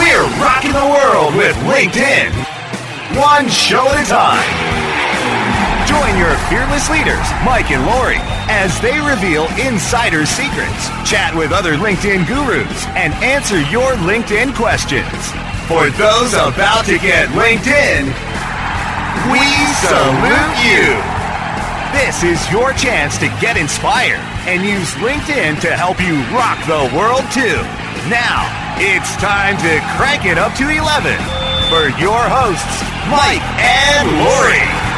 We're rocking the world with LinkedIn. One show at a time. Join your fearless leaders, Mike and Lori, as they reveal insider secrets, chat with other LinkedIn gurus, and answer your LinkedIn questions. For those about to get LinkedIn, we salute you. This is your chance to get inspired and use LinkedIn to help you rock the world too. Now, it's time to crank it up to 11 for your hosts, Mike and Lori.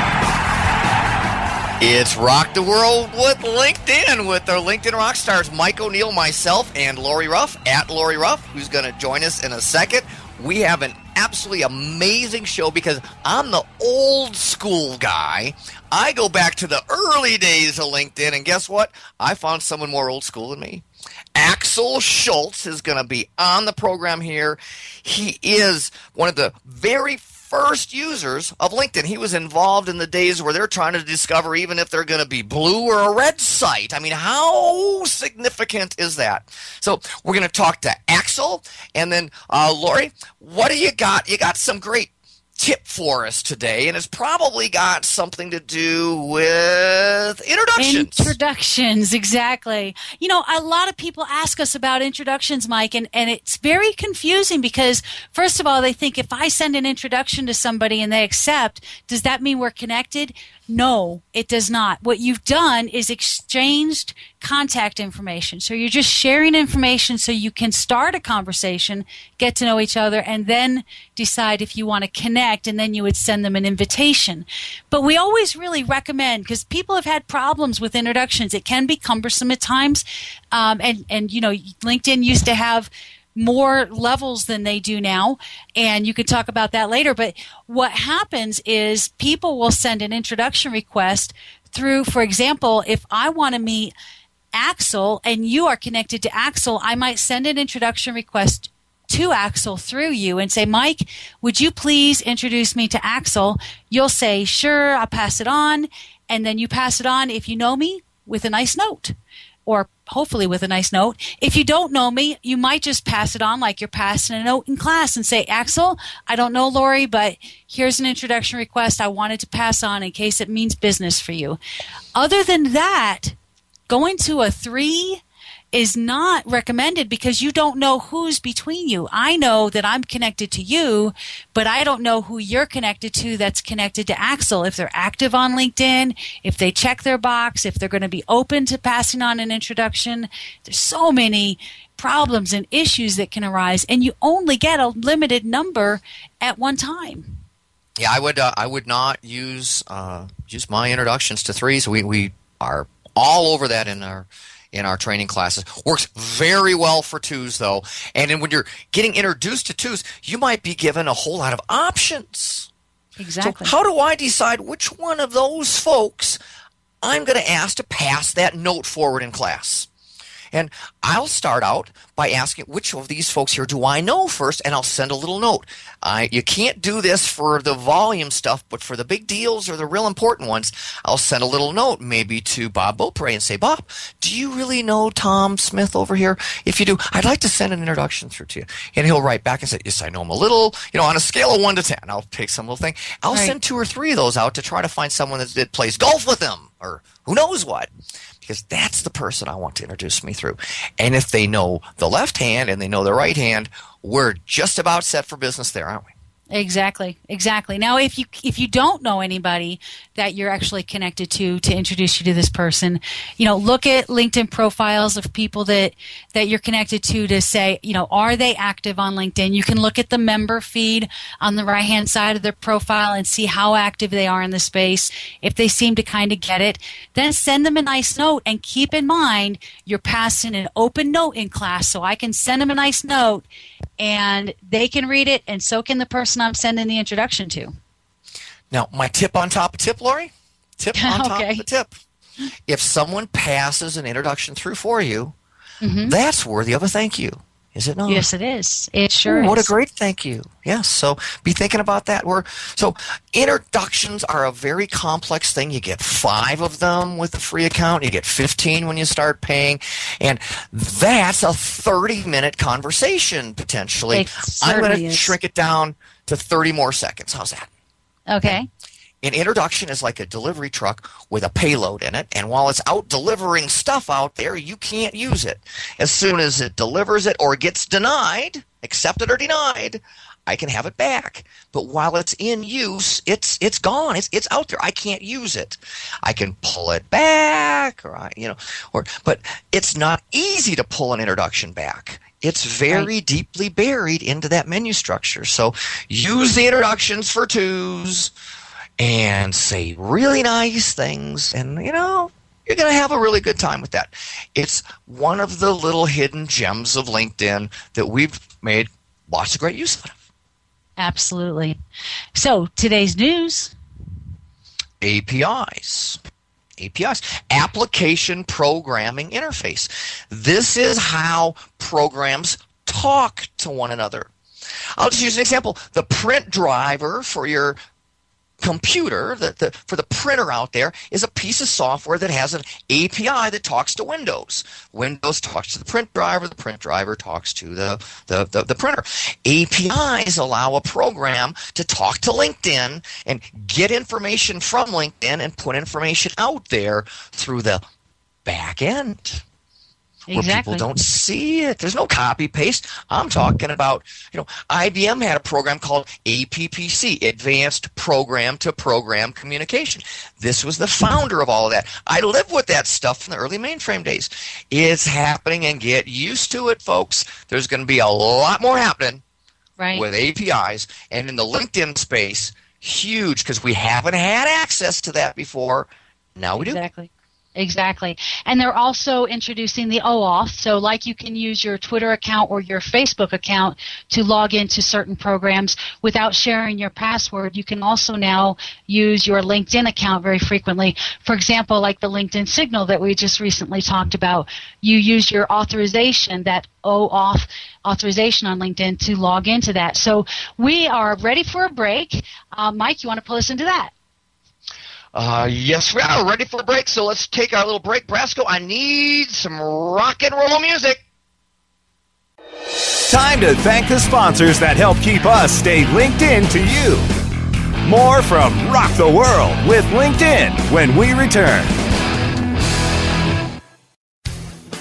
It's Rock the World with LinkedIn with our LinkedIn rock stars Mike O'Neill, myself, and Lori Ruff at Lori Ruff, who's going to join us in a second. We have an absolutely amazing show because I'm the old school guy. I go back to the early days of LinkedIn, and guess what? I found someone more old school than me. Axel Schultze is going to be on the program here. He is one of the very first users of LinkedIn. He was involved in the days where they're trying to discover even if they're going to be blue or a red site. I mean, how significant is that? So we're going to talk to Axel and then uh, Lori. What do you got? You got some great tip for us today, and it's probably got something to do with introductions. Introductions, exactly. You know, a lot of people ask us about introductions, Mike, and, and it's very confusing because, first of all, they think if I send an introduction to somebody and they accept, does that mean we're connected? No, it does not. What you've done is exchanged contact information. So you're just sharing information so you can start a conversation, get to know each other, and then decide if you want to connect, and then you would send them an invitation. But we always really recommend, because people have had problems with introductions, it can be cumbersome at times. Um, and, and, you know, LinkedIn used to have more levels than they do now. And you could talk about that later. But what happens is people will send an introduction request through, for example, if I want to meet Axel and you are connected to Axel, I might send an introduction request to Axel through you and say, Mike, would you please introduce me to Axel? You'll say, sure, I'll pass it on. And then you pass it on if you know me with a nice note or hopefully with a nice note. If you don't know me, you might just pass it on like you're passing a note in class and say, Axel, I don't know Lori, but here's an introduction request I wanted to pass on in case it means business for you. Other than that, going to a three is not recommended because you don't know who's between you. I know that I'm connected to you, but I don't know who you're connected to that's connected to Axel. If they're active on LinkedIn, if they check their box, if they're going to be open to passing on an introduction. There's so many problems and issues that can arise, and you only get a limited number at one time. Yeah, I would. Uh, I would not use uh, use my introductions to threes. We we are all over that in our in our training classes. Works very well for twos, though. And then when you're getting introduced to twos, you might be given a whole lot of options. Exactly. So, how do I decide which one of those folks I'm going to ask to pass that note forward in class? And I'll start out by asking which of these folks here do I know first, and I'll send a little note. I, you can't do this for the volume stuff, but for the big deals or the real important ones, I'll send a little note maybe to Bob Beaupre and say, Bob, do you really know Tom Smith over here? If you do, I'd like to send an introduction through to you. And he'll write back and say, Yes, I know him a little. You know, on a scale of one to 10, I'll take some little thing. I'll Right. send two or three of those out to try to find someone that, that plays golf with him or who knows what because that's the person I want to introduce me through. And if they know the left hand and they know the right hand, we're just about set for business there, aren't we? Exactly, exactly. Now, if you if you don't know anybody that you're actually connected to to introduce you to this person, you know, look at LinkedIn profiles of people that that you're connected to to say, you know, are they active on LinkedIn? You can look at the member feed on the right hand side of their profile and see how active they are in the space. If they seem to kind of get it, then send them a nice note and keep in mind you're passing an open note in class, so I can send them a nice note and they can read it and so can the person I'm sending the introduction to. Now, my tip on top of tip, Lori. Tip on top Okay. of the tip. If someone passes an introduction through for you, that's worthy of a thank you, is it not? Mm-hmm. Yes, it is. It sure Ooh, What is. a great thank you. Yes. So be thinking about that. We're, so introductions are a very complex thing. You get five of them with the free account. You get 15 when you start paying. And that's a 30 minute conversation potentially. I'm going to shrink it down to 30 more seconds. How's that? Okay. An introduction is like a delivery truck with a payload in it, and while it's out delivering stuff out there, you can't use it. As soon as it delivers it or gets denied, accepted or denied, I can have it back. But while it's in use, it's it's gone. It's it's out there. I can't use it. I can pull it back, or I, you know, or but it's not easy to pull an introduction back. It's very deeply buried into that menu structure. So use the introductions for twos and say really nice things and you know you're going to have a really good time with that it's one of the little hidden gems of linkedin that we've made lots of great use out of Absolutely. So today's news. apis apis application programming interface. This is how programs talk to one another. I'll just use an example. The print driver for your computer, the, the, for the printer out there, is a piece of software that has an API that talks to Windows. Windows talks to the print driver, the print driver talks to the, the, the, the printer. APIs allow a program to talk to LinkedIn and get information from LinkedIn and put information out there through the back end where Exactly. people don't see it. There's no copy paste. I'm talking about, you know, IBM had a program called APPC, Advanced Program to Program Communication. This was the founder of all of that. I lived with that stuff in the early mainframe days. It's happening and get used to it, folks. There's going to be a lot more happening Right. with APIs and in the LinkedIn space, huge because we haven't had access to that before. Now we do. Exactly. Exactly. And they're also introducing the OAuth. So, like you can use your Twitter account or your Facebook account to log into certain programs without sharing your password, you can also now use your LinkedIn account very frequently. For example, like the LinkedIn signal that we just recently talked about, you use your authorization, that OAuth authorization on LinkedIn to log into that. So, we are ready for a break. Uh, Mike, you want to pull us into that? Uh, yes, we are ready for a break. So let's take our little break. Brasco, I need some rock and roll music. Time to thank the sponsors that help keep us stay linked in to you. More from Rock the World with LinkedIn when we return.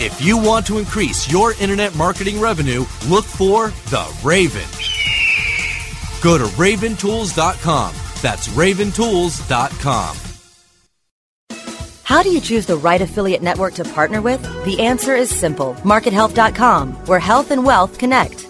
If you want to increase your internet marketing revenue, look for the Raven. Go to raventools.com. That's raventools.com. How do you choose the right affiliate network to partner with? The answer is simple. MarketHealth.com, where health and wealth connect.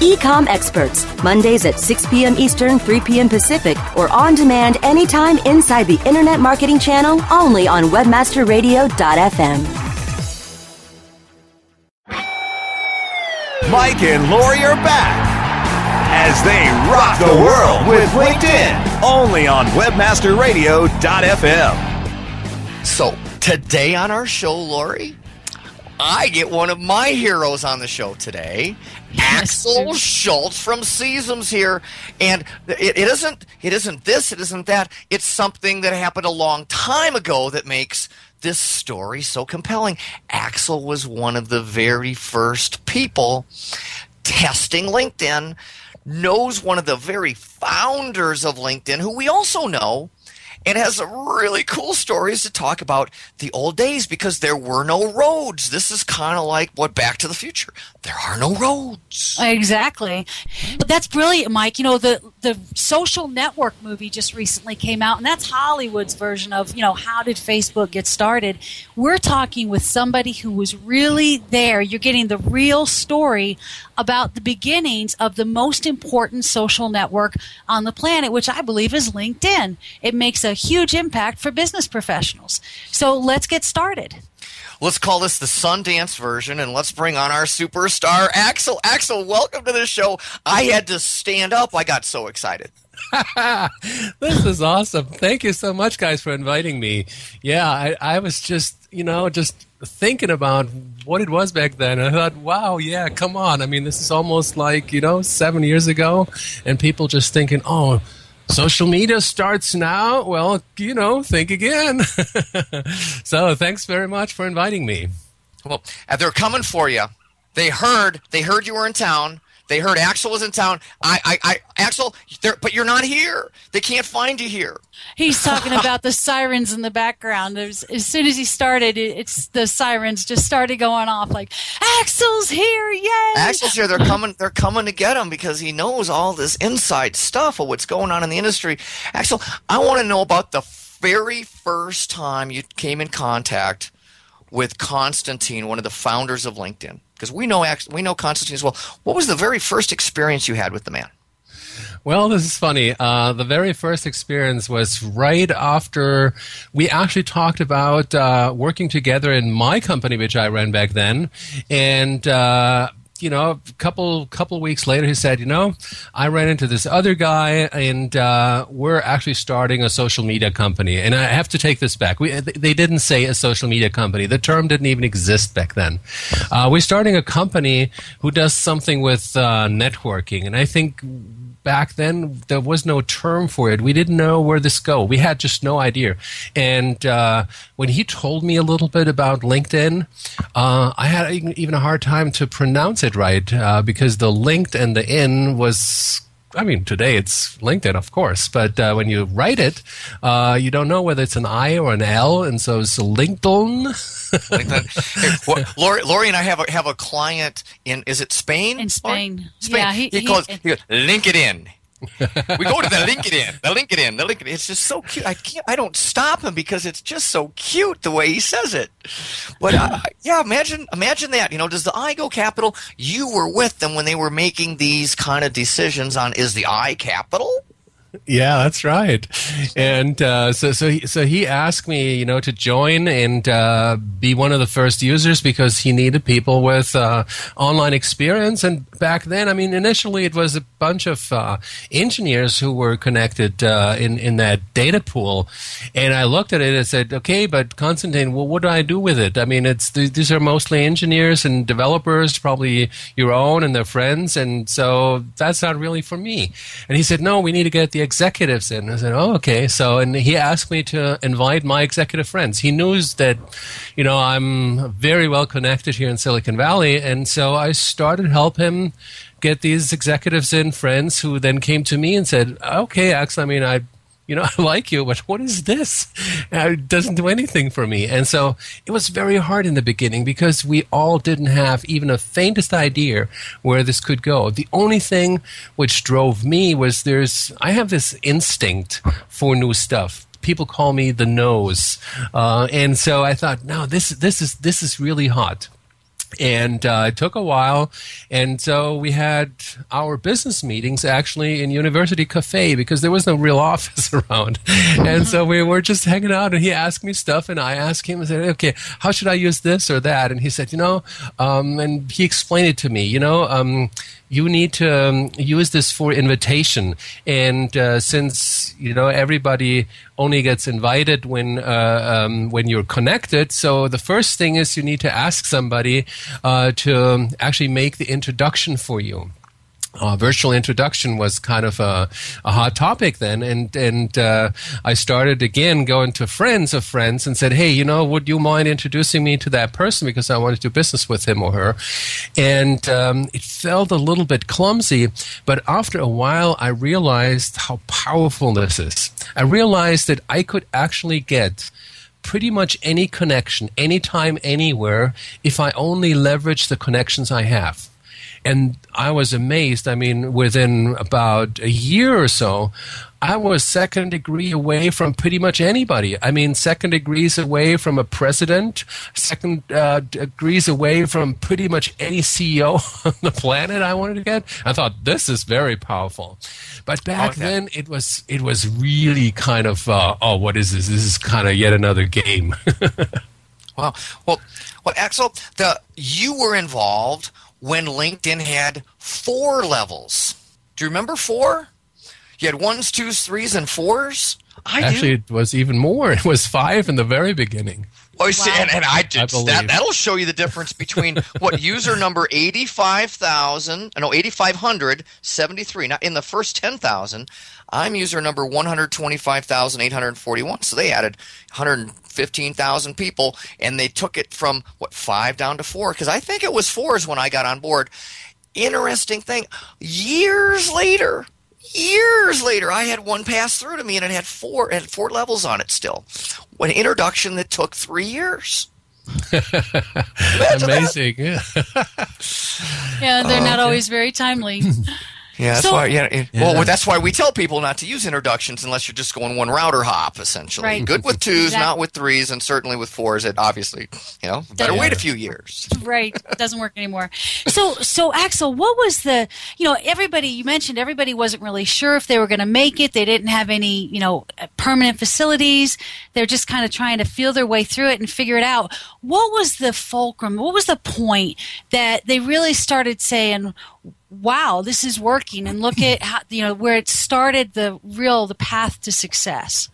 Ecom Experts, Mondays at 6 p.m. Eastern, 3 p.m. Pacific, or on demand anytime inside the Internet Marketing Channel only on WebmasterRadio.fm. Mike and Lori are back as they rock the world with LinkedIn only on WebmasterRadio.fm. So, today on our show, Lori, I get one of my heroes on the show today. Axel Schultze from Seasons here, and it, it isn't it isn't this, it isn't that. It's something that happened a long time ago that makes this story so compelling. Axel was one of the very first people testing LinkedIn, knows one of the very founders of LinkedIn, who we also know and has some really cool stories to talk about the old days because there were no roads. This is kind of like what Back to the Future. There are no roads. Exactly. But that's brilliant, Mike. You know, the the social network movie just recently came out and that's Hollywood's version of, you know, how did Facebook get started? We're talking with somebody who was really there. You're getting the real story about the beginnings of the most important social network on the planet, which I believe is LinkedIn. It makes a huge impact for business professionals. So let's get started. Let's call this the Sundance version and let's bring on our superstar, Axel. Axel, welcome to the show. I had to stand up. I got so excited. this is awesome. Thank you so much, guys, for inviting me. Yeah, I, I was just, you know, just thinking about what it was back then. I thought, wow, yeah, come on. I mean, this is almost like, you know, seven years ago, and people just thinking, oh, social media starts now. Well, you know, think again. so thanks very much for inviting me. Well, they're coming for you. They heard, they heard you were in town. They heard Axel was in town. I, I, I Axel, but you're not here. They can't find you here. He's talking about the sirens in the background. as soon as he started, it's the sirens just started going off. Like Axel's here, yay! Axel's here. They're coming. They're coming to get him because he knows all this inside stuff of what's going on in the industry. Axel, I want to know about the very first time you came in contact with Konstantin, one of the founders of LinkedIn. Because we know we know Konstantin as well. What was the very first experience you had with the man? Well, this is funny. Uh, the very first experience was right after we actually talked about uh, working together in my company, which I ran back then, and. Uh, you know, a couple couple weeks later, he said, "You know, I ran into this other guy, and uh, we're actually starting a social media company." And I have to take this back. We, they didn't say a social media company. The term didn't even exist back then. Uh, we're starting a company who does something with uh, networking, and I think back then there was no term for it. We didn't know where this go. We had just no idea. And uh, when he told me a little bit about LinkedIn, uh, I had even a hard time to pronounce it right uh, because the linked and the in was I mean, today it's LinkedIn, of course, but uh, when you write it, uh, you don't know whether it's an I or an L, and so it's LinkedIn. LinkedIn. well, Lori, Lori and I have a, have a client in is it Spain? In Spain, Spain. Yeah, he, he, he calls he goes, LinkedIn we go to the LinkedIn, the LinkedIn, the LinkedIn. It's just so cute. I can't. I don't stop him because it's just so cute the way he says it. But uh, yeah, imagine, imagine that. You know, does the I go capital? You were with them when they were making these kind of decisions on is the I capital? Yeah, that's right. And uh, so, so, he, so he asked me, you know, to join and uh, be one of the first users because he needed people with uh, online experience. And back then, I mean, initially it was a bunch of uh, engineers who were connected uh, in in that data pool. And I looked at it and said, okay, but Konstantin, well, what do I do with it? I mean, it's these are mostly engineers and developers, probably your own and their friends, and so that's not really for me. And he said, no, we need to get the executives in. I said, oh, okay. So, and he asked me to invite my executive friends. He knows that, you know, I'm very well connected here in Silicon Valley. And so I started help him get these executives in, friends who then came to me and said, okay, Axel, I mean, I you know, I like you, but what is this? Uh, it doesn't do anything for me. And so it was very hard in the beginning because we all didn't have even a faintest idea where this could go. The only thing which drove me was there's, I have this instinct for new stuff people call me the nose, uh, and so I thought, no, this this is this is really hot and uh, it took a while. And so we had our business meetings actually in university cafe because there was no real office around. And so we were just hanging out and he asked me stuff and i asked him and said okay how should i use this or that? And he said you know um, and he explained it to me you know um, you need to um, use this for invitation. And uh, since you know everybody only gets invited when uh, um, when you're connected, so the first thing is you need to ask somebody uh, to um, actually make the introduction for you uh, virtual introduction was kind of a, a, hot topic then, and and uh, I started again going to friends of friends and said, "Hey, you know, would you mind introducing me to that person because I want to do business with him or her?" And um, it felt a little bit clumsy, but after a while, I realized how powerful this is. I realized that I could actually get pretty much any connection, anytime, anywhere, if I only leverage the connections I have and I was amazed. I mean, within about a year or so, I was second degree away from pretty much anybody. I mean, second degrees away from a president, second uh, degrees away from pretty much any CEO on the planet. I wanted to get. I thought this is very powerful, but back okay. then it was it was really kind of uh, oh, what is this? This is kind of yet another game. wow. Well, well, Axel, the you were involved when LinkedIn had four levels. Do you remember four? You had ones, twos, threes, and fours. I Actually, do. it was even more. It was five in the very beginning. Oh, see, wow. and, and I did I that. That'll show you the difference between what user number eighty-five thousand, uh, no, eighty-five hundred seventy-three. Now, in the first ten thousand, I'm user number one hundred twenty-five thousand eight hundred forty-one. So they added one hundred fifteen thousand people, and they took it from what five down to four because I think it was fours when I got on board. Interesting thing. Years later, years later, I had one pass through to me, and it had four, it had four levels on it still an introduction that took three years. Amazing. yeah, they're not oh, always very timely. Yeah, that's so, why. Yeah, yeah, well, that's why we tell people not to use introductions unless you're just going one router hop. Essentially, right. good with twos, exactly. not with threes, and certainly with fours. It obviously, you know, better wait a few years. Right, doesn't work anymore. So, so Axel, what was the? You know, everybody you mentioned, everybody wasn't really sure if they were going to make it. They didn't have any, you know, permanent facilities. They're just kind of trying to feel their way through it and figure it out. What was the fulcrum? What was the point that they really started saying? Wow, this is working, and look at how, you know where it started the real the path to success.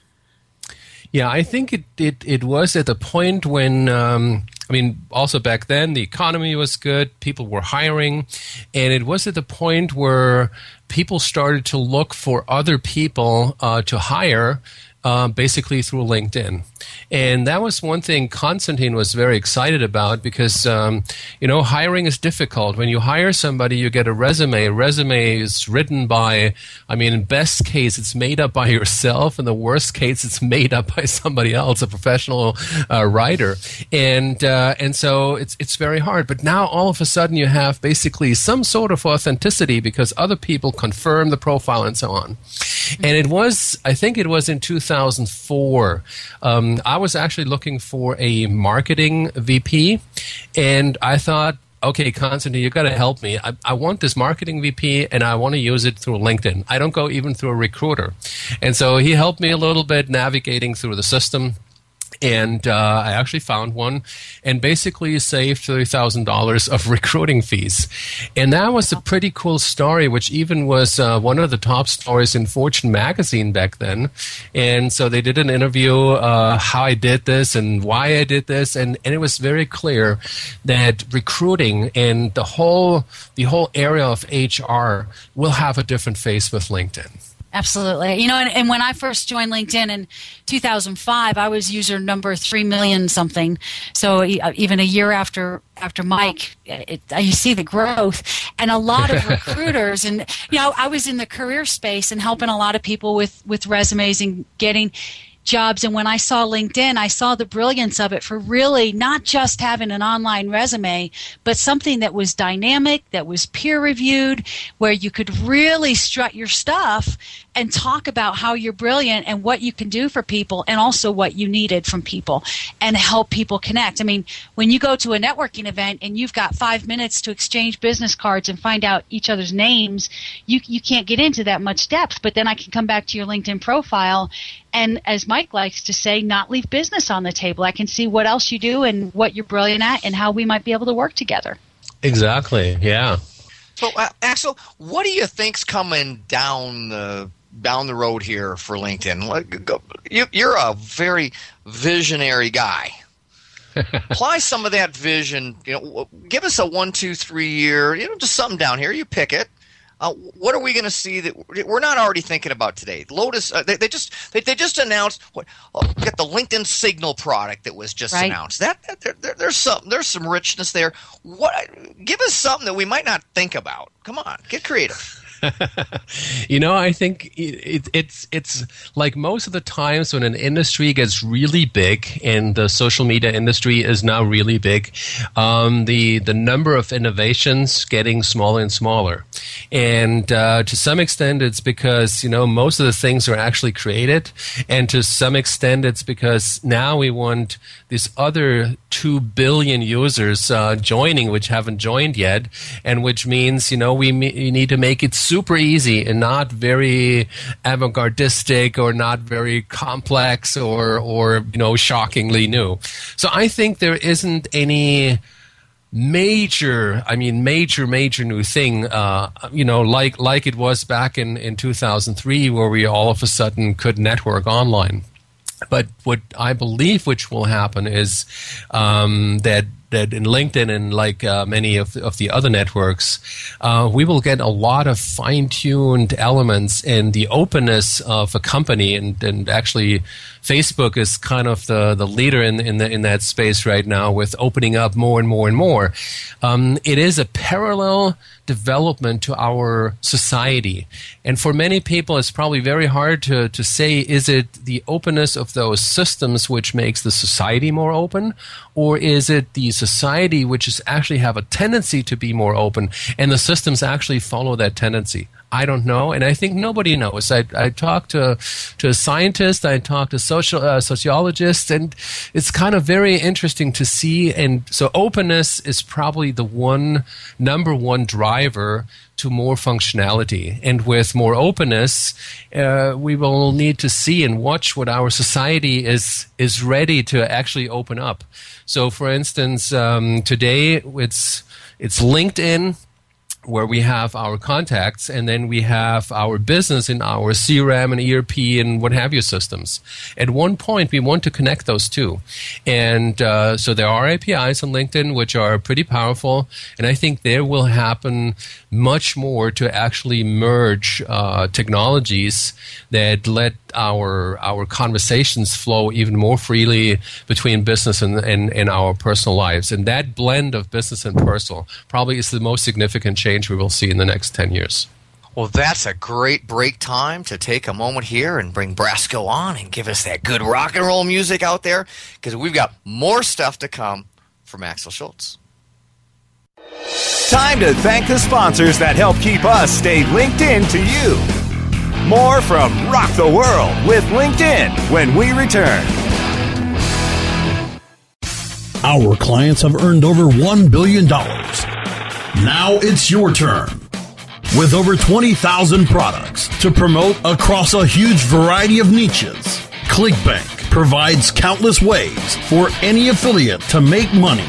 Yeah, I think it it, it was at the point when. Um, I mean, also back then, the economy was good, people were hiring, and it was at the point where people started to look for other people uh, to hire uh, basically through LinkedIn. And that was one thing Konstantin was very excited about because, um, you know, hiring is difficult. When you hire somebody, you get a resume. A resume is written by, I mean, in best case, it's made up by yourself. In the worst case, it's made up by somebody else, a professional uh, writer. And, uh, and so it's, it's very hard. But now all of a sudden you have basically some sort of authenticity because other people confirm the profile and so on. And it was, I think it was in 2004. Um, I was actually looking for a marketing VP, and I thought, okay, Konstantin, you've got to help me. I, I, want this marketing VP and I want to use it through LinkedIn. I don't go even through a recruiter. And so he helped me a little bit navigating through the system and uh, I actually found one and basically saved $30,000 of recruiting fees. And that was a pretty cool story, which even was uh, one of the top stories in Fortune magazine back then. And so they did an interview uh, how I did this and why I did this. And, and it was very clear that recruiting and the whole, the whole area of HR will have a different face with LinkedIn. Absolutely. You know, and, and, when I first joined LinkedIn in 2005, I was user number 3 million something. So uh, even a year after after Mike, it, it, you see the growth. And a lot of recruiters, and, you know, I was in the career space and helping a lot of people with, with resumes and getting jobs. And when I saw LinkedIn, I saw the brilliance of it for really not just having an online resume, but something that was dynamic, that was peer reviewed, where you could really strut your stuff and talk about how you're brilliant and what you can do for people and also what you needed from people and help people connect. I mean, when you go to a networking event and you've got five minutes to exchange business cards and find out each other's names, you, you can't get into that much depth. But then I can come back to your LinkedIn profile and as Mike likes to say, not leave business on the table. I can see what else you do and what you're brilliant at and how we might be able to work together. Exactly. Yeah. So, uh, Axel, what do you think's coming down the down the road here for LinkedIn? You, you're a very visionary guy. Apply some of that vision. You know, give us a one, two, three year. You know, just something down here. You pick it. Uh, what are we going to see that we're not already thinking about today? Lotus, uh, they, they, just they, they just announced what oh, get the LinkedIn Signal product that was just right. announced. That, that there, there, there's some there's some richness there. What give us something that we might not think about. Come on, get creative. you know, I think it, it's it's like most of the times when an industry gets really big, and the social media industry is now really big, um, the the number of innovations getting smaller and smaller, and uh, to some extent, it's because you know most of the things are actually created, and to some extent, it's because now we want these other two billion users uh, joining, which haven't joined yet, and which means you know we, we need to make it super easy and not very avant-gardistic or not very complex or or you know shockingly new. So I think there isn't any major i mean major major new thing uh, you know like like it was back in in 2003 where we all of a sudden could network online but what i believe which will happen is um, that that in LinkedIn and like uh, many of, of the other networks, uh, we will get a lot of fine tuned elements and the openness of a company. And, and actually, Facebook is kind of the, the leader in, in, the, in that space right now with opening up more and more and more. Um, it is a parallel development to our society. And for many people, it's probably very hard to, to say is it the openness of those systems which makes the society more open, or is it the society which is actually have a tendency to be more open and the systems actually follow that tendency? I don't know, and I think nobody knows. I, I talk to to scientists, I talk to social uh, sociologists, and it's kind of very interesting to see. And so, openness is probably the one number one driver to more functionality. And with more openness, uh, we will need to see and watch what our society is is ready to actually open up. So, for instance, um, today it's it's LinkedIn where we have our contacts and then we have our business in our CRM and ERP and what have you systems. At one point, we want to connect those two. And uh, so there are APIs on LinkedIn which are pretty powerful. And I think there will happen much more to actually merge uh, technologies that let our our conversations flow even more freely between business and, and, and our personal lives. And that blend of business and personal probably is the most significant change we will see in the next 10 years. Well, that's a great break time to take a moment here and bring Brasco on and give us that good rock and roll music out there because we've got more stuff to come from Axel Schultze. Time to thank the sponsors that help keep us stay linked in to you. More from Rock the World with LinkedIn when we return. Our clients have earned over $1 billion. Now it's your turn. With over 20,000 products to promote across a huge variety of niches, ClickBank provides countless ways for any affiliate to make money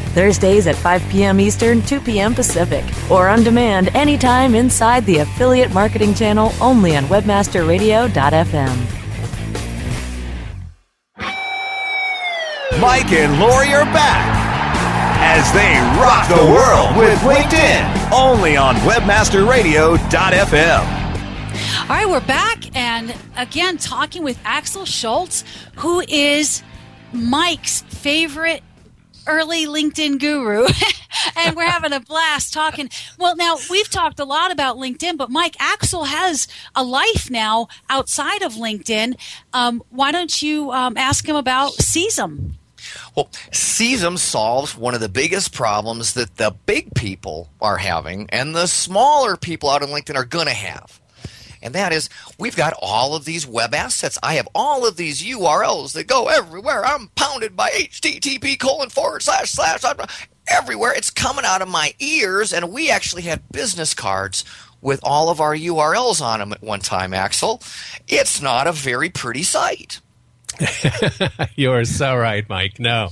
Thursdays at 5 p.m. Eastern, 2 p.m. Pacific, or on demand anytime inside the Affiliate Marketing Channel only on WebmasterRadio.fm. Mike and Lori are back as they rock the world with LinkedIn only on WebmasterRadio.fm. All right, we're back and again talking with Axel Schultze, who is Mike's favorite early LinkedIn guru. and we're having a blast talking. Well, now we've talked a lot about LinkedIn, but Mike Axel has a life now outside of LinkedIn. Um, why don't you um, ask him about Xeequa? Well, Xeequa solves one of the biggest problems that the big people are having and the smaller people out on LinkedIn are going to have. And that is, we've got all of these web assets. I have all of these URLs that go everywhere. I'm pounded by HTTP colon forward slash slash everywhere. It's coming out of my ears. And we actually had business cards with all of our URLs on them at one time, Axel. It's not a very pretty sight. You're so right, Mike. No,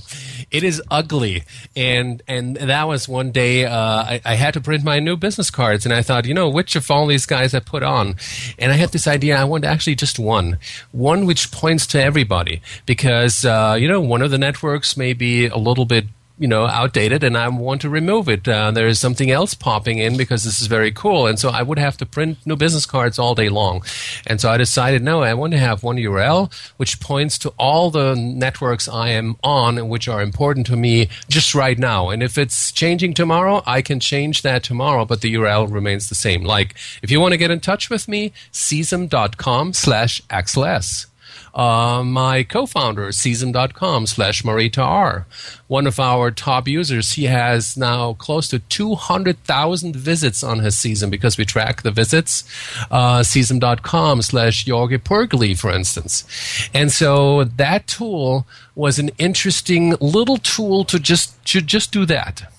it is ugly, and and that was one day uh, I, I, had to print my new business cards, and I thought, you know, which of all these guys I put on, and I had this idea. I want actually just one, one which points to everybody, because uh, you know, one of the networks may be a little bit you know outdated and I want to remove it. Uh, there is something else popping in because this is very cool, and so I would have to print new business cards all day long. And so I decided, no, I want to have one URL which points to all the networks I am on and which are important to me just right now. And if it's changing tomorrow, I can change that tomorrow, but the URL remains the same. Like if you want to get in touch with me, xeequa.com slash axels uh, my co-founder, Xeequa.com slash Marita R. One of our top users, he has now close to 200,000 visits on his Season because we track the visits. Uh, Xeequa.com slash Jorge Pergoli, for instance. And so that tool was an interesting little tool to just, to just do that.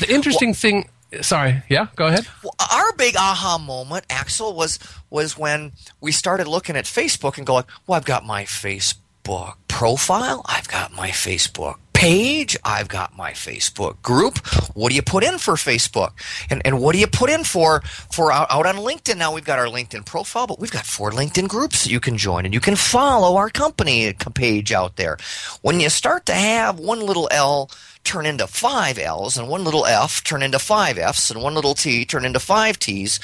The interesting well, thing sorry. Yeah go ahead. Well, our big aha moment axel was was when we started looking at facebook and going well i've got my facebook profile i've got my facebook page i've got my facebook group. What do you put in for facebook? And, and what do you put in for for out, out on linkedin? Now we've got our linkedin profile but we've got four linkedin groups that you can join and you can follow our company uh, page out there. When you start to have one little l turn into five L's and one little F turn into five F's and one little T turn into five T's,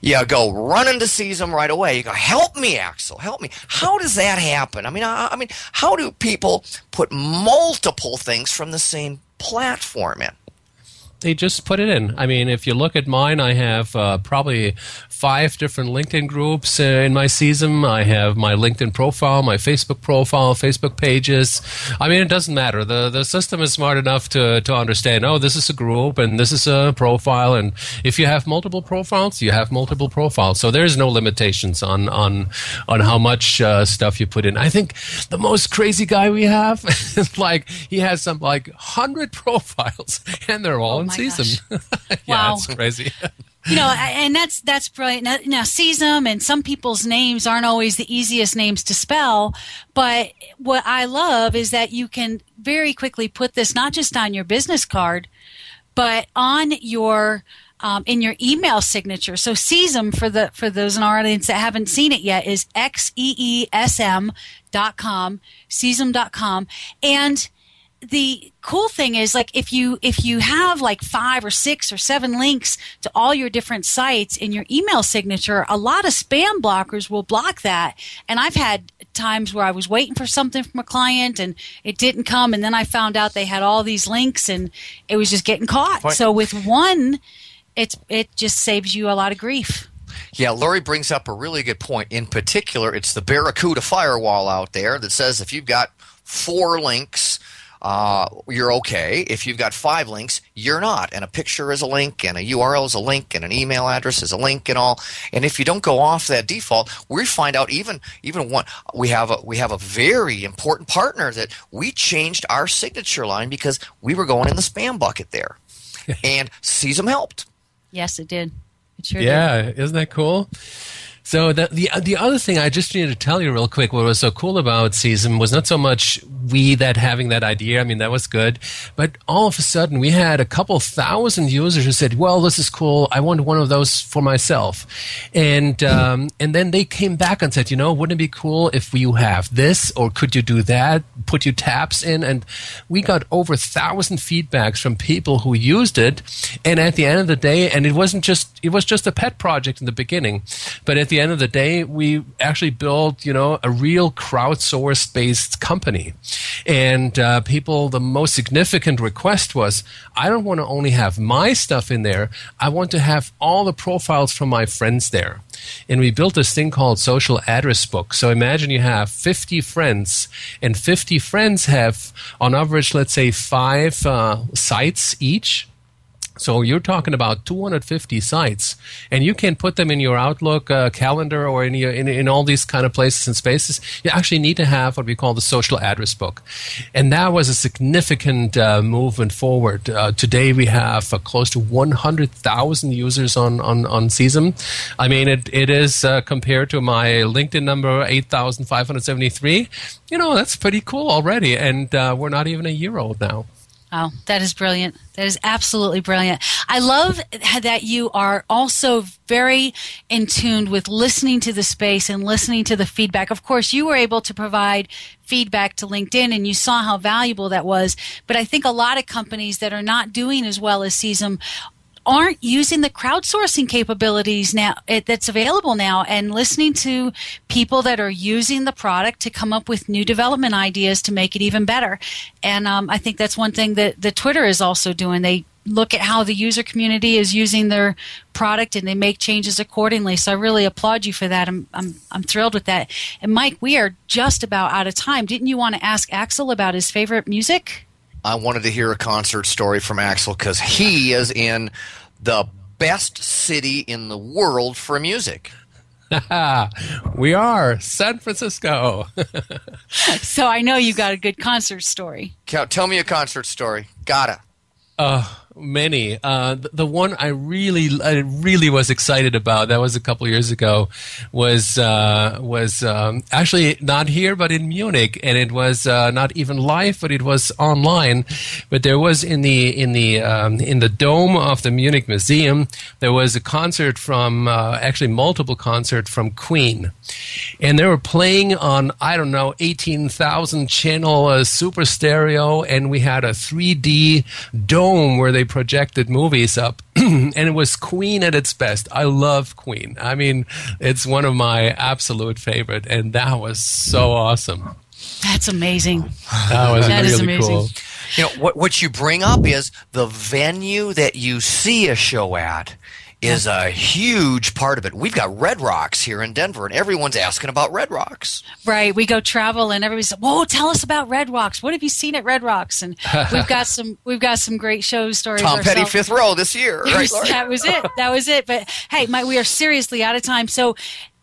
you go running to Xeequa right away. You go, help me, Axel, help me. How does that happen? I mean, I, I mean, how do people put multiple things from the same platform in? They just put it in. I mean, if you look at mine, I have uh, probably five different LinkedIn groups uh, in my Xeequa. I have my LinkedIn profile, my Facebook profile, Facebook pages. I mean, it doesn't matter. The the system is smart enough to, to understand, oh, this is a group and this is a profile. And if you have multiple profiles, you have multiple profiles. So there's no limitations on, on, on how much uh, stuff you put in. I think the most crazy guy we have is like, he has some like 100 profiles and they're all oh in Xeequa. yeah, wow. it's crazy. You know, and that's that's brilliant. Now, now Xeequa and some people's names aren't always the easiest names to spell, but what I love is that you can very quickly put this not just on your business card, but on your um, in your email signature. So Xeequa for the for those in our audience that haven't seen it yet is x e e s m dot com, Xeequa dot com, and the cool thing is like if you if you have like five or six or seven links to all your different sites in your email signature a lot of spam blockers will block that and i've had times where i was waiting for something from a client and it didn't come and then i found out they had all these links and it was just getting caught Right. so with one it's it just saves you a lot of grief Yeah, Lori brings up a really good point. In particular, it's the Barracuda firewall out there that says if you've got four links, uh, you're okay. If you've got five links, you're not. And a picture is a link, and a URL is a link, and an email address is a link, and all. And if you don't go off that default, we find out even even one we have a we have a very important partner that we changed our signature line because we were going in the spam bucket there, and Xeesm helped. yes it did it sure did Yeah, isn't that cool? So the, the the other thing I just needed to tell you real quick, what was so cool about Xeesm was not so much we that having that idea. I mean, that was good, but all of a sudden we had a couple thousand users who said, "Well, this is cool. I want one of those for myself," and um, and then they came back and said, "You know, wouldn't it be cool if you have this, or could you do that? Put your tabs in." And we got over a thousand feedbacks from people who used it, and at the end of the day, and it wasn't just it was just a pet project in the beginning, but at the end of the day, we actually built, you know, a real crowdsourced based company. And uh, people, the most significant request was, I don't want to only have my stuff in there. I want to have all the profiles from my friends there. And we built this thing called Social Address Book. So imagine you have 50 friends, and 50 friends have, on average, let's say five uh, sites each. So you're talking about 250 sites, and you can put them in your Outlook uh, calendar or in, your, in in all these kind of places and spaces. You actually need to have what we call the social address book, and that was a significant uh, movement forward. Uh, today we have uh, close to 100,000 users on on on Xeesm. I mean, it it is uh, compared to my LinkedIn number 8,573. You know, that's pretty cool already, and uh, we're not even a year old now. Oh, that is brilliant. That is absolutely brilliant. I love that you are also very in tune with listening to the space and listening to the feedback. Of course, you were able to provide feedback to LinkedIn and you saw how valuable that was. But I think a lot of companies that are not doing as well as Xeesm aren't using the crowdsourcing capabilities now it, that's available now and listening to people that are using the product to come up with new development ideas to make it even better. And um, i think that's one thing that the twitter is also doing. They look at how the user community is using their product and they make changes accordingly. So i really applaud you for that. I'm, I'm, I'm thrilled with that. And mike we are just about out of time. Didn't you want to ask axel about his favorite music I wanted to hear a concert story from Axel because he is in the best city in the world for music. we are San Francisco. so i know you got a good concert story Tell me a concert story. Gotta. Uh, many. Uh, the, the one I really, I really was excited about. That was a couple years ago. Was uh, was um, actually not here, but in Munich, and it was uh, not even live, but it was online. But there was in the in the um, in the dome of the Munich Museum, there was a concert from uh, actually multiple concert from Queen, and they were playing on I don't know eighteen thousand channel uh, super stereo, and we had a 3D dome where they projected movies up, and it was Queen at its best. I love Queen. I mean, it's one of my absolute favorite, and that was so awesome. that's amazing That was That is really amazing. cool. You know what? What you bring up is the venue that you see a show at is a huge part of it. We've got Red Rocks here in Denver, and everyone's asking about Red Rocks. Right. We go travel and everybody says, Whoa, tell us about Red Rocks. What have you seen at Red Rocks? And we've got some we've got some great show stories. Tom Petty, fifth row this year, That right? was- that was it. That was it. But hey, my, we are seriously out of time. So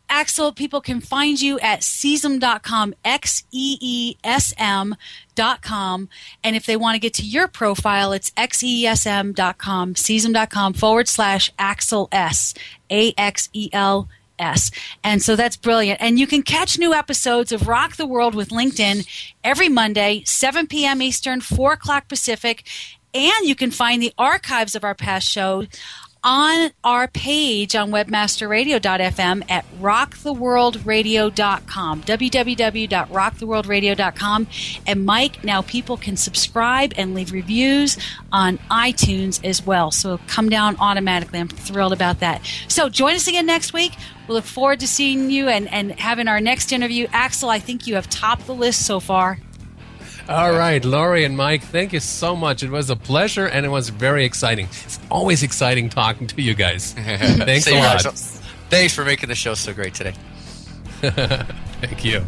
Axel, people can find you at Xeesm.com, X E E S M.com. And if they want to get to your profile, it's xeesm.com, Xeesm.com forward slash Axel S, A X E L S. And so that's brilliant. And you can catch new episodes of Rock the World with LinkedIn every Monday, 7 p.m. Eastern, 4 o'clock Pacific. And you can find the archives of our past shows on our page on webmasterradio.fm at rocktheworldradio.com www.rocktheworldradio.com and mike now people can subscribe and leave reviews on itunes as well. So come down automatically. I'm thrilled about that. So join us again next week. We look forward to seeing you and, and having our next interview. Axel i think you have topped the list so far all right, Laurie and Mike, thank you so much. It was a pleasure and it was very exciting. It's always exciting talking to you guys. Thanks a lot. Thanks for making the show so great today. Thank you.